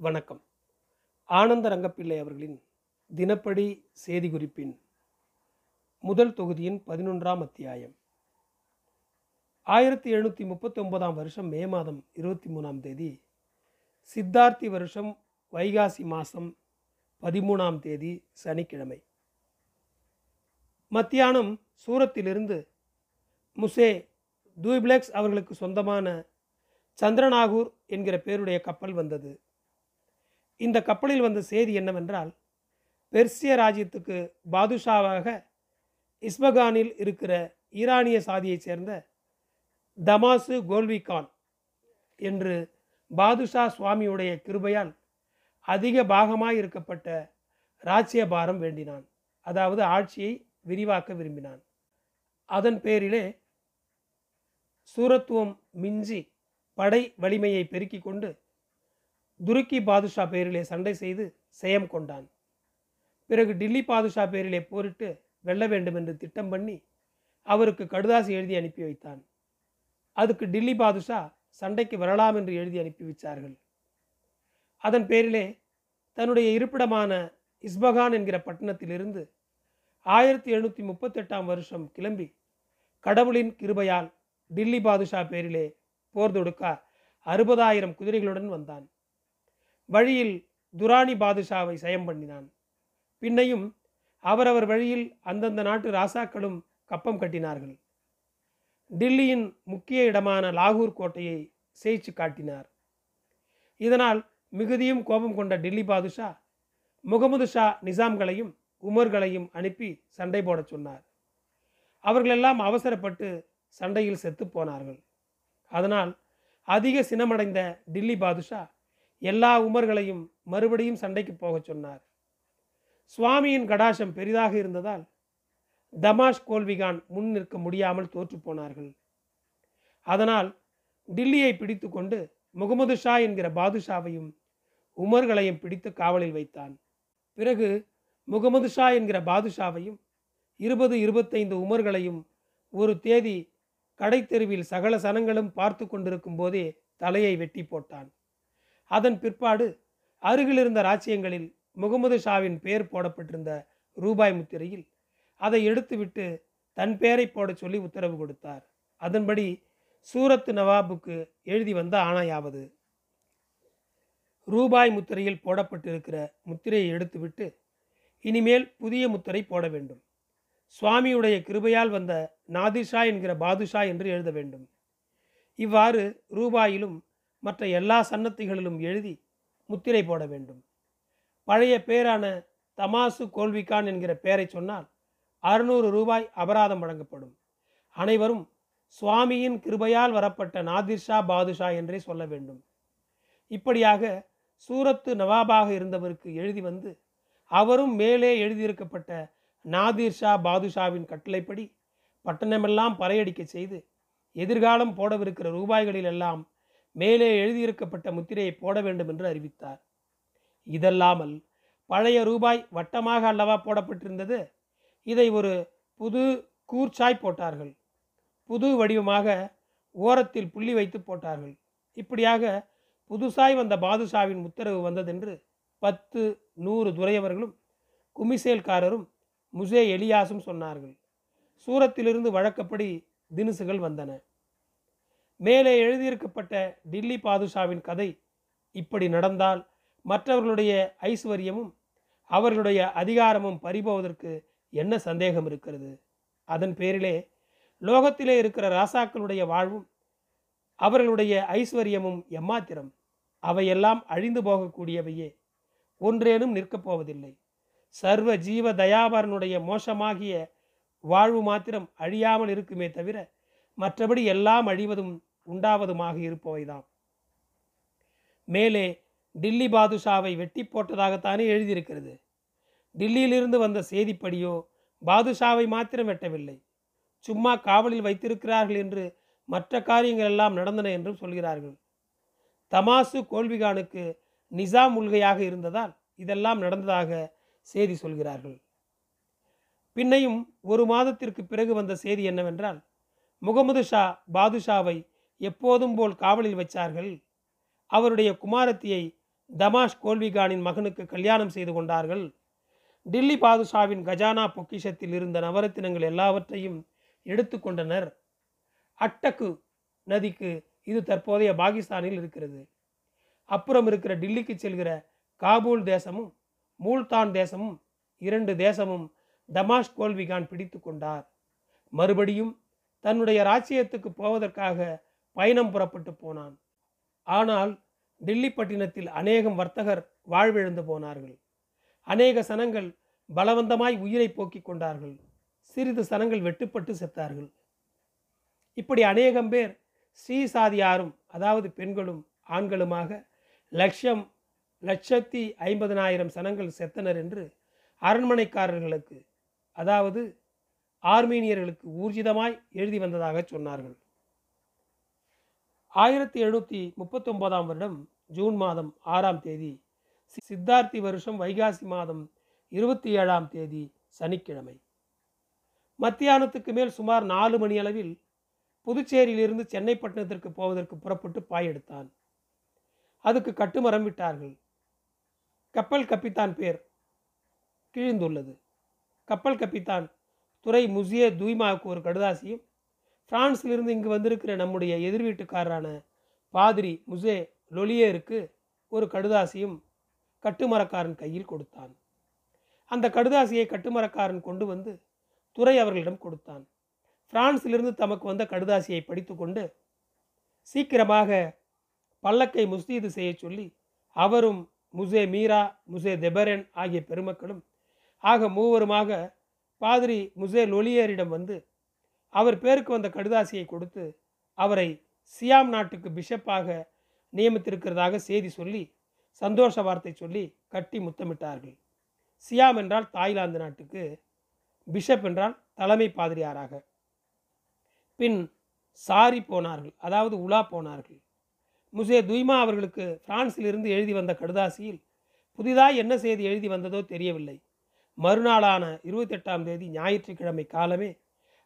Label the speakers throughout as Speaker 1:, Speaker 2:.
Speaker 1: வணக்கம். ஆனந்த ரங்கப்பிள்ளை அவர்களின் தினப்படி செய்தி குறிப்பின் முதல் தொகுதியின் பதினொன்றாம் அத்தியாயம். ஆயிரத்தி எழுநூற்றி முப்பத்தி ஒன்பதாம் வருஷம் மே மாதம் இருபத்தி மூணாம் தேதி சித்தார்த்தி வருஷம் வைகாசி மாதம் பதிமூணாம் தேதி சனிக்கிழமை. மத்தியானம் சூரத்திலிருந்து முசே தூய்பிளெக்ஸ் அவர்களுக்கு சொந்தமான சந்திரநாகூர் என்கிற பேருடைய கப்பல் வந்தது. இந்த கப்பலில் வந்த செய்தி என்னவென்றால் பெர்சிய ராஜ்யத்துக்கு பாதுஷாவாக இஸ்பகானில் இருக்கிற ஈரானிய சாதியைச் சேர்ந்த தமாசு கோல்விகான் என்று பாதுஷா சுவாமியுடைய கிருபையால் அதிக பாகமாய் இருக்கப்பட்ட ராஜ்ய பாரம் வேண்டினான். அதாவது ஆட்சியை விரிவாக்க விரும்பினான். அதன் பேரிலே சூரத்துவம் மிஞ்சி படை வலிமையை பெருக்கிக் கொண்டு துருக்கி பாதுஷா பேரிலே சண்டை செய்து செயம் கொண்டான். பிறகு டில்லி பாதுஷா பேரிலே போரிட்டு வெல்ல வேண்டும் என்று திட்டம் பண்ணி அவருக்கு கடுதாசி எழுதி அனுப்பி வைத்தான். அதுக்கு டில்லி பாதுஷா சண்டைக்கு வரலாம் என்று எழுதி அனுப்பி வச்சார்கள். அதன் பேரிலே தன்னுடைய இருப்பிடமான இஸ்பகான் என்கிற பட்டணத்திலிருந்து ஆயிரத்தி எழுநூற்றி முப்பத்தெட்டாம் வருஷம் கிளம்பி கடவுளின் கிருபையால் டில்லி பாதுஷா பேரிலே போர் தொடுக்க அறுபதாயிரம் குதிரைகளுடன் வந்தான். வழியில் துராணி பாதுஷாவை சயம் பண்ணினான். பின்னையும் அவரவர் வழியில் அந்தந்த நாட்டு ராசாக்களும் கப்பம் கட்டினார்கள். டில்லியின் முக்கிய இடமான லாகூர் கோட்டையை சேய்ச்சு காட்டினார். இதனால் மிகுதியும் கோபம் கொண்ட டில்லி பாதுஷா முகமது ஷா நிசாம்களையும் உமர்களையும் அனுப்பி சண்டை போடச் சொன்னார். அவர்களெல்லாம் அவசரப்பட்டு சண்டையில் செத்து போனார்கள். அதனால் அதிக சினமடைந்த டில்லி பாதுஷா எல்லா உமர்களையும் மறுபடியும் சண்டைக்கு போகச் சொன்னார். சுவாமியின் கடாசம் பெரிதாக இருந்ததால் தமாஷ் கோல்விகான் முன் நிற்க முடியாமல் தோற்றுப்போனார்கள் அதனால் டில்லியை பிடித்து கொண்டு முகமது ஷா என்கிற பாதுஷாவையும் உமர்களையும் பிடித்து காவலில் வைத்தான். பிறகு முகமது ஷா என்கிற பாதுஷாவையும் இருபது இருபத்தைந்து உமர்களையும் ஒரு தேதி கடைத்தெருவில் சகல சனங்களும் பார்த்து கொண்டிருக்கும் போதே தலையை வெட்டி போட்டான். அதன் பிற்பாடு அருகிலிருந்த ராச்சியங்களில் முகமது ஷாவின் பெயர் போடப்பட்டிருந்த ரூபாய் முத்திரையில் அதை எடுத்துவிட்டு தன் பெயரை போடச் சொல்லி உத்தரவு கொடுத்தார். அதன்படி சூரத்து நவாபுக்கு எழுதி வந்த ஆணையாவது. ரூபாய் முத்திரையில் போடப்பட்டிருக்கிற முத்திரையை எடுத்துவிட்டு இனிமேல் புதிய முத்திரை போட வேண்டும். சுவாமியுடைய கிருபையால் வந்த நாதிஷா என்கிற பாதுஷா என்று எழுத வேண்டும். இவ்வாறு ரூபாயிலும் மற்ற எல்லா சன்னத்திகளிலும் எழுதி முத்திரை போட வேண்டும். பழைய பேரான தமாசு கோல்விகான் என்கிற பெயரை சொன்னால் அறுநூறு ரூபாய் அபராதம் வழங்கப்படும். அனைவரும் சுவாமியின் கிருபையால் வரப்பட்ட நாதிர்ஷா பாதுஷா என்றே சொல்ல வேண்டும். இப்படியாக சூரத்து நவாபாக இருந்தவருக்கு எழுதி வந்து அவரும் மேலே எழுதியிருக்கப்பட்ட நாதிர்ஷா பாதுஷாவின் கட்டளைப்படி பட்டணமெல்லாம் பறையடிக்க செய்து எதிர்காலம் போடவிருக்கிற ரூபாய்களில் எல்லாம் மேலே எழுதியிருக்கப்பட்ட முத்திரையை போட வேண்டும் என்று அறிவித்தார். இதல்லாமல் பழைய ரூபாய் வட்டமாக அல்லவா போடப்பட்டிருந்தது? இதை ஒரு புது கூர்ச்சாய் போட்டார்கள். புது வடிவமாக ஓரத்தில் புள்ளி வைத்து போட்டார்கள். இப்படியாக புதுசாய் வந்த பாதுஷாவின் உத்தரவு வந்ததென்று பத்து நூறு துறையவர்களும் குமிசேல்காரரும் முசே எலியாசும் சொன்னார்கள். சூரத்திலிருந்து வழக்கப்படி தினுசுகள் வந்தன. மேலே எழுதியிருக்கப்பட்ட டில்லி பாதுஷாவின் கதை இப்படி நடந்தால் மற்றவர்களுடைய ஐஸ்வர்யமும் அவர்களுடைய அதிகாரமும் பறிபோவதற்கு என்ன சந்தேகம் இருக்கிறது? அதன் பேரிலே லோகத்திலே இருக்கிற ராசாக்களுடைய வாழ்வும் அவர்களுடைய ஐஸ்வர்யமும் எம்மாத்திரம். அவையெல்லாம் அழிந்து போகக்கூடியவையே. ஒன்றேனும் நிற்கப் போவதில்லை. சர்வ ஜீவ தயாபரனுடைய மோசமாகிய வாழ்வு மாத்திரம் அழியாமல் இருக்குமே தவிர மற்றபடி எல்லாம் அழிவதும் உண்டாவதுமாக இருப்பவைதான் மேலே டில்லி பாதுஷாவை வெட்டி போட்டதாகத்தானே எழுதியிருக்கிறது. டில்லியிலிருந்து வந்த செய்திப்படியோ பாதுஷாவை மாத்திரம் வெட்டவில்லை. சும்மா காவலில் வைத்திருக்கிறார்கள் என்று மற்ற காரியங்கள் எல்லாம் நடந்தன என்றும் சொல்கிறார்கள். தமாசு கோல்விகானுக்கு நிசாம் உள்கையாக இருந்ததால் இதெல்லாம் நடந்ததாக செய்தி சொல்கிறார்கள். பின்னையும் ஒரு மாதத்திற்கு பிறகு வந்த செய்தி என்னவென்றால் முகமது ஷா பாதுஷாவை எப்போதும் போல் காவலில் வைச்சார்கள். அவருடைய குமாரத்தியை தமாஷ் கோல்விகானின் மகனுக்கு கல்யாணம் செய்து கொண்டார்கள். டில்லி பாதுஷாவின் கஜானா பொக்கிஷத்தில் இருந்த நவரத்தினங்கள் எல்லாவற்றையும் எடுத்துக்கொண்டனர் அட்டக்கு நதிக்கு இது தற்போதைய பாகிஸ்தானில் இருக்கிறது. அப்புறம் இருக்கிற டில்லிக்கு செல்கிற காபூல் தேசமும் மூல்தான் தேசமும் இரண்டு தேசமும் தமாஷ் கோல்விகான் பிடித்து கொண்டார். மறுபடியும் தன்னுடைய ராச்சியத்துக்கு போவதற்காக பயணம் புறப்பட்டு போனான். ஆனால் டில்லி பட்டினத்தில் அநேகம் வர்த்தகர் வாழ்விழந்து போனார்கள். அநேக சனங்கள் பலவந்தமாய் உயிரை போக்கிக் கொண்டார்கள். சிறிது சனங்கள் வெட்டுப்பட்டு செத்தார்கள். இப்படி அநேகம் பேர் ஸ்ரீசாதியாரும் அதாவது பெண்களும் ஆண்களுமாக லட்சம் லட்சத்தி ஐம்பதனாயிரம் சனங்கள் செத்தனர் என்று அரண்மனைக்காரர்களுக்கு அதாவது ஆர்மீனியர்களுக்கு ஊர்ஜிதமாய் எழுதி வந்ததாக சொன்னார்கள். ஆயிரத்தி எழுநூற்றி முப்பத்தொன்பதாம் வருடம் ஜூன் மாதம் ஆறாம் தேதி சித்தார்த்தி வருஷம் வைகாசி மாதம் இருபத்தி ஏழாம் தேதி சனிக்கிழமை. மத்தியானத்துக்கு மேல் சுமார் நாலு மணி அளவில் புதுச்சேரியிலிருந்து சென்னை பட்டணத்திற்கு போவதற்கு புறப்பட்டு பாய் எடுத்தான். அதுக்கு கட்டுமரம் விட்டார்கள். கப்பல் கப்பித்தான் பேர் கிழிந்துள்ளது. கப்பல் கப்பித்தான் துறை முசிய தூய்மாவுக்கு ஒரு கடுதாசியும் பிரான்சிலிருந்து இங்கு வந்திருக்கிற நம்முடைய எதிர் வீட்டுக்காரரான பாதிரி முசே லொலியருக்கு ஒரு கடுதாசியும் கட்டுமரக்காரன் கையில் கொடுத்தான். அந்த கடுதாசியை கட்டுமரக்காரன் கொண்டு வந்து துறை அவர்களிடம் கொடுத்தான். பிரான்சிலிருந்து தமக்கு வந்த கடுதாசியை படித்துக்கொண்டு சீக்கிரமாக பல்லக்கை முஸ்தீது செய்ய சொல்லி அவரும் முசே மீரா முசே தெபரன் ஆகிய பெருமக்களும் ஆக மூவருமாக பாதிரி முசே லொலியரிடம் வந்து அவர் பேருக்கு வந்த கடுதாசியை கொடுத்து அவரை சியாம் நாட்டுக்கு பிஷப்பாக நியமித்திருக்கிறதாக செய்தி சொல்லி சந்தோஷ வார்த்தை சொல்லி கட்டி முத்தமிட்டார்கள். சியாம் என்றால் தாய்லாந்து நாட்டுக்கு பிஷப் என்றால் தலைமை பாதிரியாராக. பின் சாரி போனார்கள் அதாவது உலா போனார்கள். முசே துய்மா அவர்களுக்கு பிரான்சிலிருந்து எழுதி வந்த கடுதாசியில் புதிதாக என்ன செய்தி எழுதி வந்ததோ தெரியவில்லை. மறுநாளான இருபத்தெட்டாம் தேதி ஞாயிற்றுக்கிழமை காலமே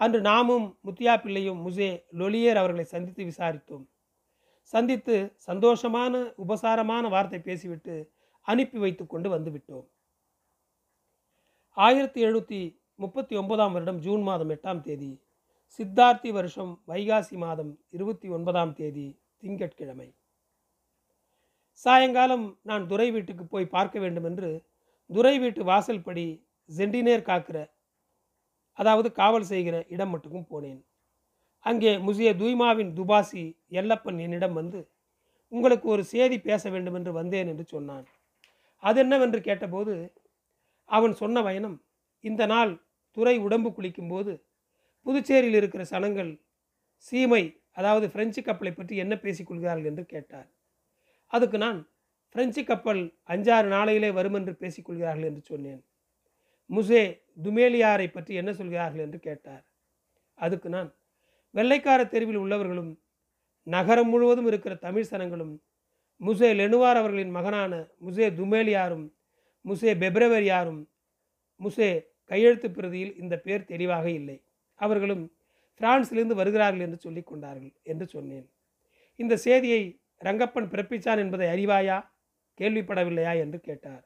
Speaker 1: அன்று நாமும் முத்தியா பிள்ளையும் முசே லொலியர் அவர்களை சந்தித்து விசாரித்தோம். சந்தித்து சந்தோஷமான உபசாரமான வார்த்தை பேசிவிட்டு அனுப்பி வைத்து கொண்டு வந்துவிட்டோம் ஆயிரத்தி எழுநூற்றி முப்பத்தி ஒன்பதாம் வருடம் ஜூன் மாதம் எட்டாம் தேதி சித்தார்த்தி வருஷம் வைகாசி மாதம் இருபத்தி ஒன்பதாம் தேதி திங்கட்கிழமை. சாயங்காலம் நான் துறை வீட்டுக்கு போய் பார்க்க வேண்டும் என்று துறை வீட்டு வாசல்படி ஜெண்டினேர் காக்கிற அதாவது காவல் செய்கிற இடம் மட்டுக்கும் போனேன். அங்கே முசிய தூய்மாவின் துபாசி எல்லப்பன் என்னிடம் வந்து உங்களுக்கு ஒரு செய்தி பேச வேண்டும் என்று வந்தேன் என்று சொன்னான். அது என்னவென்று கேட்டபோது அவன் சொன்ன பயணம் இந்த நாள் துறை உடம்பு குளிக்கும்போது புதுச்சேரியில் இருக்கிற சனங்கள் சீமை அதாவது பிரெஞ்சு கப்பலை பற்றி என்ன பேசிக்கொள்கிறார்கள் என்று கேட்டார். அதுக்கு நான் பிரெஞ்சு கப்பல் அஞ்சாறு நாளையிலே வரும் என்று பேசிக்கொள்கிறார்கள் என்று சொன்னேன். முசே துமேலியாரை பற்றி என்ன சொல்கிறார்கள் என்று கேட்டார். அதுக்கு நான் வெள்ளைக்கார தெருவில் உள்ளவர்களும் நகரம் முழுவதும் இருக்கிற தமிழ் சனங்களும் முசே லெனுவார் அவர்களின் மகனான முசே துமேலியாரும் முசே பெப்ரவரியாரும் முசே கையெழுத்து பிரதியில் இந்த பேர் தெளிவாக இல்லை. அவர்களும் பிரான்சிலிருந்து வருகிறார்கள் என்று சொல்லி கொண்டார்கள் என்று சொன்னேன். இந்த செய்தியை ரங்கப்பன் பிறப்பிச்சான் என்பதை அறிவாயா? கேள்விப்படவில்லையா? என்று கேட்டார்.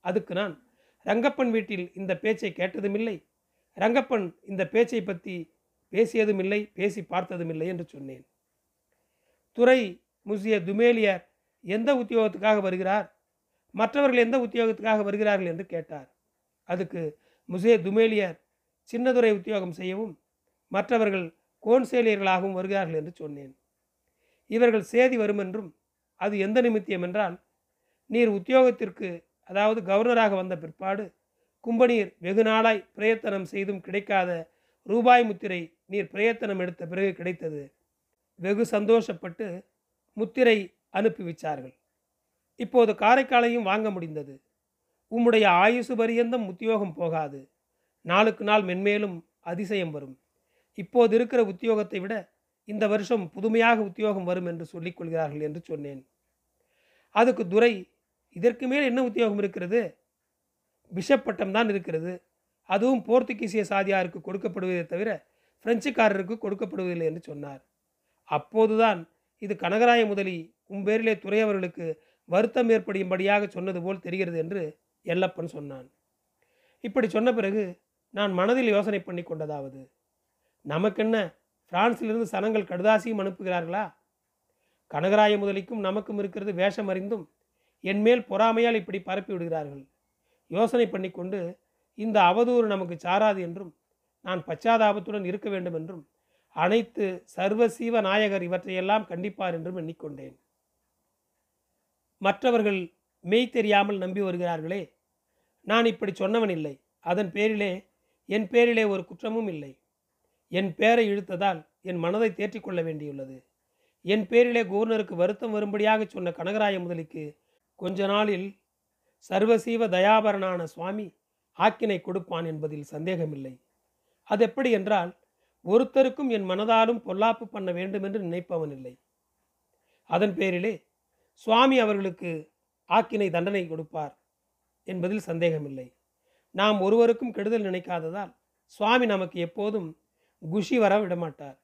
Speaker 1: அதுக்கு நான் ரங்கப்பன் வீட்டில் இந்த பேச்சை கேட்டதுமில்லை. ரங்கப்பன் இந்த பேச்சை பற்றி பேசியதுமில்லை பேசி பார்த்ததும் இல்லை என்று சொன்னேன். துறை முசிய துமேலியர் எந்த உத்தியோகத்துக்காக வருகிறார்? மற்றவர்கள் எந்த உத்தியோகத்துக்காக வருகிறார்கள் என்று கேட்டார். அதுக்கு முசே துமேலியர் சின்னதுரை உத்தியோகம் செய்யவும் மற்றவர்கள் கோன்சேலியர்களாகவும் வருகிறார்கள் என்று சொன்னேன். இவர்கள் சேதி வரும் என்றும் அது எந்த நிமித்தியம் என்றால் நீர் உத்தியோகத்திற்கு அதாவது கவர்னராக வந்த பிற்பாடு கும்பநீர் வெகு நாளாய் பிரயத்தனம் செய்தும் கிடைக்காத ரூபாய் முத்திரை நீர் பிரயத்தனம் எடுத்த பிறகு கிடைத்தது. வெகு சந்தோஷப்பட்டு முத்திரை அனுப்பி வச்சார்கள். இப்போது காரைக்காலையும் வாங்க முடிந்தது. உம்முடைய ஆயுசு பரியந்தம் உத்தியோகம் போகாது. நாளுக்கு நாள் மென்மேலும் அதிசயம் வரும். இப்போது இருக்கிற உத்தியோகத்தை விட இந்த வருஷம் புதுமையாக உத்தியோகம் வரும் என்று சொல்லிக் கொள்கிறார்கள் என்று சொன்னேன். அதுக்கு துரை இதற்கு மேல் என்ன உத்தியோகம் இருக்கிறது? பிஷப் பட்டம் தான் இருக்கிறது. அதுவும் போர்த்துகீசிய சாதியாருக்கு கொடுக்கப்படுவதை தவிர பிரெஞ்சுக்காரருக்கு கொடுக்கப்படுவதில்லை என்று சொன்னார். அப்போதுதான் இது கனகராய முதலி உன் பேரிலே துறையவர்களுக்கு வருத்தம் ஏற்படும்படியாக சொன்னது போல் தெரிகிறது என்று எல்லப்பன் சொன்னான். இப்படி சொன்ன பிறகு நான் மனதில் யோசனை பண்ணி கொண்டதாவது நமக்கென்ன பிரான்சிலிருந்து சனங்கள் கடுதாசியும் அனுப்புகிறார்களா? கனகராய முதலிக்கும் நமக்கும் இருக்கிறது வேஷம் அறிந்தும் என்மேல் பொறாமையால் இப்படி பரப்பி விடுகிறார்கள். யோசனை பண்ணிக்கொண்டு இந்த அவதூறு நமக்கு சாராது என்றும் நான் பச்சாதாபத்துடன் இருக்க வேண்டும் என்றும் அனைத்து சர்வசீவ நாயகர் இவற்றையெல்லாம் கண்டிப்பார் என்றும் எண்ணிக்கொண்டேன். மற்றவர்கள் மெய் தெரியாமல் நம்பி வருகிறார்களே நான் இப்படி சொன்னவன் இல்லை அதன் பேரிலே என் பேரிலே ஒரு குற்றமும் இல்லை. என் பேரை இழுத்ததால் என் மனதை தேற்றிக்கொள்ள வேண்டியுள்ளது. என் பேரிலே கவர்னருக்கு வருத்தம் வரும்படியாக சொன்ன கனகராய முதலிக்கு கொஞ்ச நாளில் சர்வசீவ தயாபரனான சுவாமி ஆக்கினை கொடுப்பான் என்பதில் சந்தேகமில்லை. அது எப்படி என்றால் ஒருத்தருக்கும் என் மனதாலும் பொல்லாப்பு பண்ண வேண்டும் என்று நினைப்பவன் இல்லை அதன் பேரிலே சுவாமி அவர்களுக்கு ஆக்கினை தண்டனை கொடுப்பார் என்பதில் சந்தேகமில்லை. நாம் ஒருவருக்கும் கெடுதல் நினைக்காததால் சுவாமி நமக்கு எப்போதும் குஷி வர விடமாட்டார்.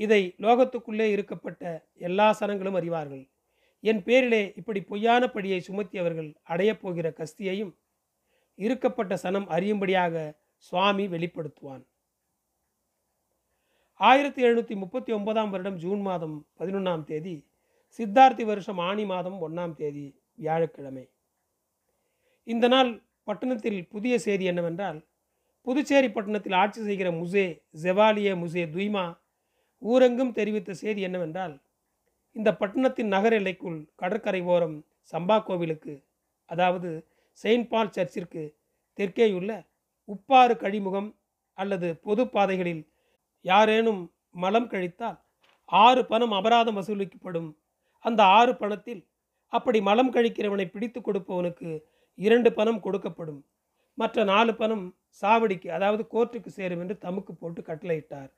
Speaker 1: இதை லோகத்துக்குள்ளே இருக்கப்பட்ட எல்லா சனங்களும் அறிவார்கள். என் பேரிலே இப்படி பொய்யான படியை சுமத்தியவர்கள் அடையப் போகிற கஸ்தியையும் இருக்கப்பட்ட சனம் அறியும்படியாக சுவாமி வெளிப்படுத்துவான். ஆயிரத்தி எழுநூற்றி முப்பத்தி ஒன்பதாம் வருடம் ஜூன் மாதம் பதினொன்றாம் தேதி சித்தார்த்தி வருஷம் ஆணி மாதம் ஒன்றாம் தேதி வியாழக்கிழமை. இந்த நாள் பட்டணத்தில் புதிய செய்தி என்னவென்றால் புதுச்சேரி பட்டணத்தில் ஆட்சி செய்கிற முசே ஜெவாலிய முசே துய்மா ஊரெங்கும் தெரிவித்த செய்தி என்னவென்றால் இந்த பட்டணத்தின் நகர எல்லைக்குள் கடற்கரை ஓரம் சம்பா கோவிலுக்கு அதாவது செயின்ட் பால் சர்ச்சிற்கு தெற்கேயுள்ள உப்பாறு கழிமுகம் அல்லது பொது பாதைகளில் யாரேனும் மலம் கழித்தால் ஆறு பணம் அபராதம் வசூலிக்கப்படும். அந்த ஆறு பணத்தில் அப்படி மலம் கழிக்கிறவனை பிடித்து கொடுப்பவனுக்கு இரண்டு பணம் கொடுக்கப்படும். மற்ற நாலு பணம் சாவடிக்கு அதாவது கோர்ட்டுக்கு சேரும் என்று தமுக்கு போட்டு கட்டளையிட்டார்.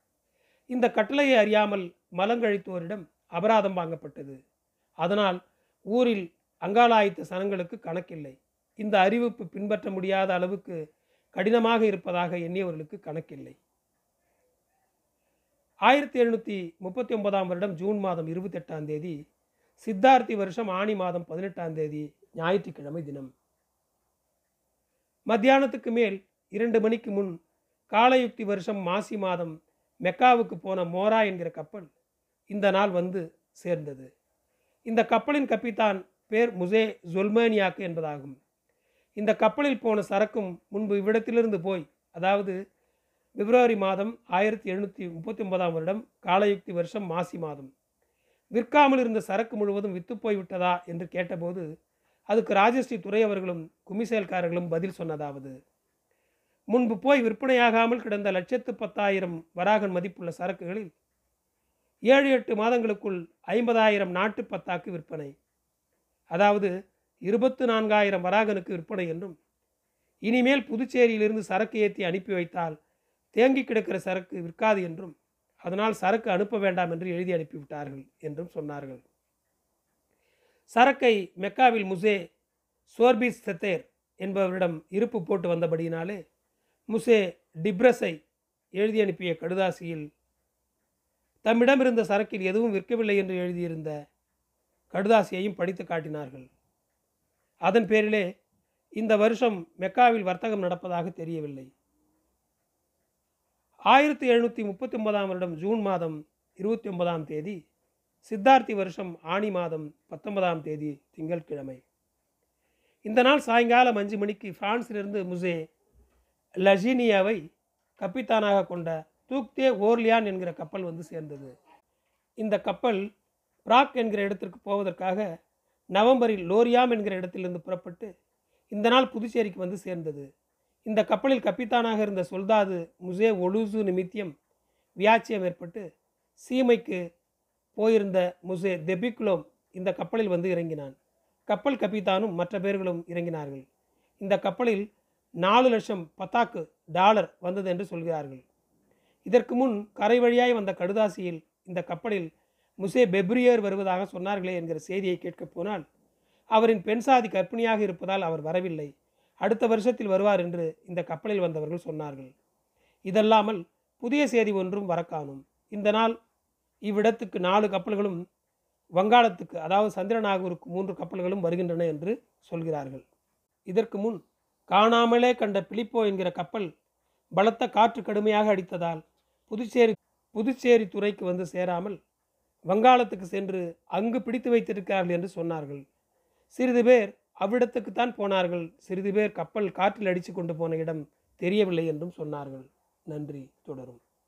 Speaker 1: இந்த கட்டளையை அறியாமல் மலங்கழித்தோரிடம் அபராதம் வாங்கப்பட்டது. அதனால் ஊரில் அங்காளாய்த்த சனங்களுக்கு கணக்கில்லை. இந்த அறிவிப்பு பின்பற்ற முடியாத அளவுக்கு கடினமாக இருப்பதாக எண்ணியவர்களுக்கு கணக்கில்லை. ஆயிரத்தி எழுநூற்றி முப்பத்தி ஒன்பதாம் வருடம் ஜூன் மாதம் இருபத்தெட்டாம் தேதி சித்தார்த்தி வருஷம் ஆணி மாதம் பதினெட்டாம் தேதி ஞாயிற்றுக்கிழமை தினம். மத்தியானத்துக்கு மேல் இரண்டு மணிக்கு முன் காலயுக்தி வருஷம் மாசி மாதம் மெக்காவுக்கு போன மோரா என்கிற கப்பல் இந்த நாள் வந்து சேர்ந்தது. இந்த கப்பலின் கப்பித்தான் பேர் முசே ஜொல்மேனியாக்கு என்பதாகும். இந்த கப்பலில் போன சரக்கும் முன்பு இவ்விடத்திலிருந்து போய் அதாவது பிப்ரவரி மாதம் ஆயிரத்தி எழுநூற்றி முப்பத்தி ஒன்பதாம் வருடம் காலயுக்தி வருஷம் மாசி மாதம். விற்காமல் இருந்த சரக்கு முழுவதும் வித்து போய்விட்டதா என்று கேட்டபோது அதுக்கு ராஜஸ்ரீ துறை அவர்களும் குமிசேல்காரர்களும் பதில் சொன்னதாவது. முன்பு போய் விற்பனையாகாமல் கிடந்த லட்சத்து பத்தாயிரம் வராகன் மதிப்புள்ள சரக்குகளில் ஏழு எட்டு மாதங்களுக்குள் ஐம்பதாயிரம் நாட்டு பத்தாக்கு விற்பனை. அதாவது இருபத்து நான்காயிரம் வராகனுக்கு விற்பனை என்றும் இனிமேல் புதுச்சேரியிலிருந்து சரக்கு ஏற்றி அனுப்பி வைத்தால் தேங்கி கிடக்கிற சரக்கு விற்காது என்றும் அதனால் சரக்கு அனுப்ப வேண்டாம் என்று எழுதி அனுப்பிவிட்டார்கள் என்றும் சொன்னார்கள். சரக்கை மெக்காவில் முசே சோர்பிஸ் செத்தேர் என்பவரிடம் இருப்பு போட்டு வந்தபடியினாலே முசே டிப்ரஸை எழுதி அனுப்பிய கடுதாசியில் தம்மிடமிருந்த சரக்கில் எதுவும் விற்கவில்லை என்று எழுதியிருந்த கடுதாசியையும் படித்து காட்டினார்கள். அதன் பேரிலே இந்த வருஷம் மெக்காவில் வர்த்தகம் நடப்பதாக தெரியவில்லை. ஆயிரத்தி எழுநூற்றி முப்பத்தி ஒன்பதாம் வருடம் ஜூன் மாதம் இருபத்தி ஒன்பதாம் தேதி சித்தார்த்தி வருஷம் ஆணி மாதம் பத்தொன்பதாம் தேதி திங்கட்கிழமை. இந்த நாள் சாயங்காலம் அஞ்சு மணிக்கு பிரான்சிலிருந்து முசே லஜீனியாவை கப்பித்தானாக கொண்ட தூக்தே ஓர்லியான் என்கிற கப்பல் வந்து சேர்ந்தது. இந்த கப்பல் பிராக் என்கிற இடத்திற்கு போவதற்காக நவம்பரில் லோரியாம் என்கிற இடத்திலிருந்து புறப்பட்டு இந்த நாள் புதுச்சேரிக்கு வந்து சேர்ந்தது. இந்த கப்பலில் கப்பித்தானாக இருந்த சொல்தாது முசே ஒலூசு நிமித்தியம் வியாச்சியம் ஏற்பட்டு சீமைக்கு போயிருந்த முசே தெபிக்குலோம் இந்த கப்பலில் வந்து இறங்கினான். கப்பல் கப்பித்தானும் மற்ற பேர்களும் இறங்கினார்கள். இந்த கப்பலில் நாலு லட்சம் பத்தாக்கு டாலர் வந்தது என்று சொல்கிறார்கள். இதற்கு முன் கரை வழியாய் வந்த கடுதாசியில் இந்த கப்பலில் முசே பெப்ரியர் வருவதாக சொன்னார்களே என்கிற செய்தியை கேட்கப் போனால் அவரின் பெண் சாதி கற்பிணியாக இருப்பதால் அவர் வரவில்லை. அடுத்த வருஷத்தில் வருவார் என்று இந்த கப்பலில் வந்தவர்கள் சொன்னார்கள். இதல்லாமல் புதிய செய்தி ஒன்றும் வரக்காணும். இந்த நாள் இவ்விடத்துக்கு நாலு கப்பல்களும் வங்காளத்துக்கு அதாவது சந்திரநாகூருக்கு மூன்று கப்பல்களும் வருகின்றன என்று சொல்கிறார்கள். இதற்கு முன் காணாமலே கண்ட பிலிப்போ என்கிற கப்பல் பலத்த காற்று கடுமையாக அடித்ததால் புதுச்சேரி புதுச்சேரி துறைக்கு வந்து சேராமல் வங்காளத்துக்கு சென்று அங்கு பிடித்து வைத்திருக்கிறார்கள் என்று சொன்னார்கள். சிறிது பேர் அவ்விடத்துக்குத்தான் போனார்கள். சிறிது பேர் கப்பல் காற்றில் அடித்து கொண்டு போன இடம் தெரியவில்லை என்றும் சொன்னார்கள். நன்றி. தொடரும்.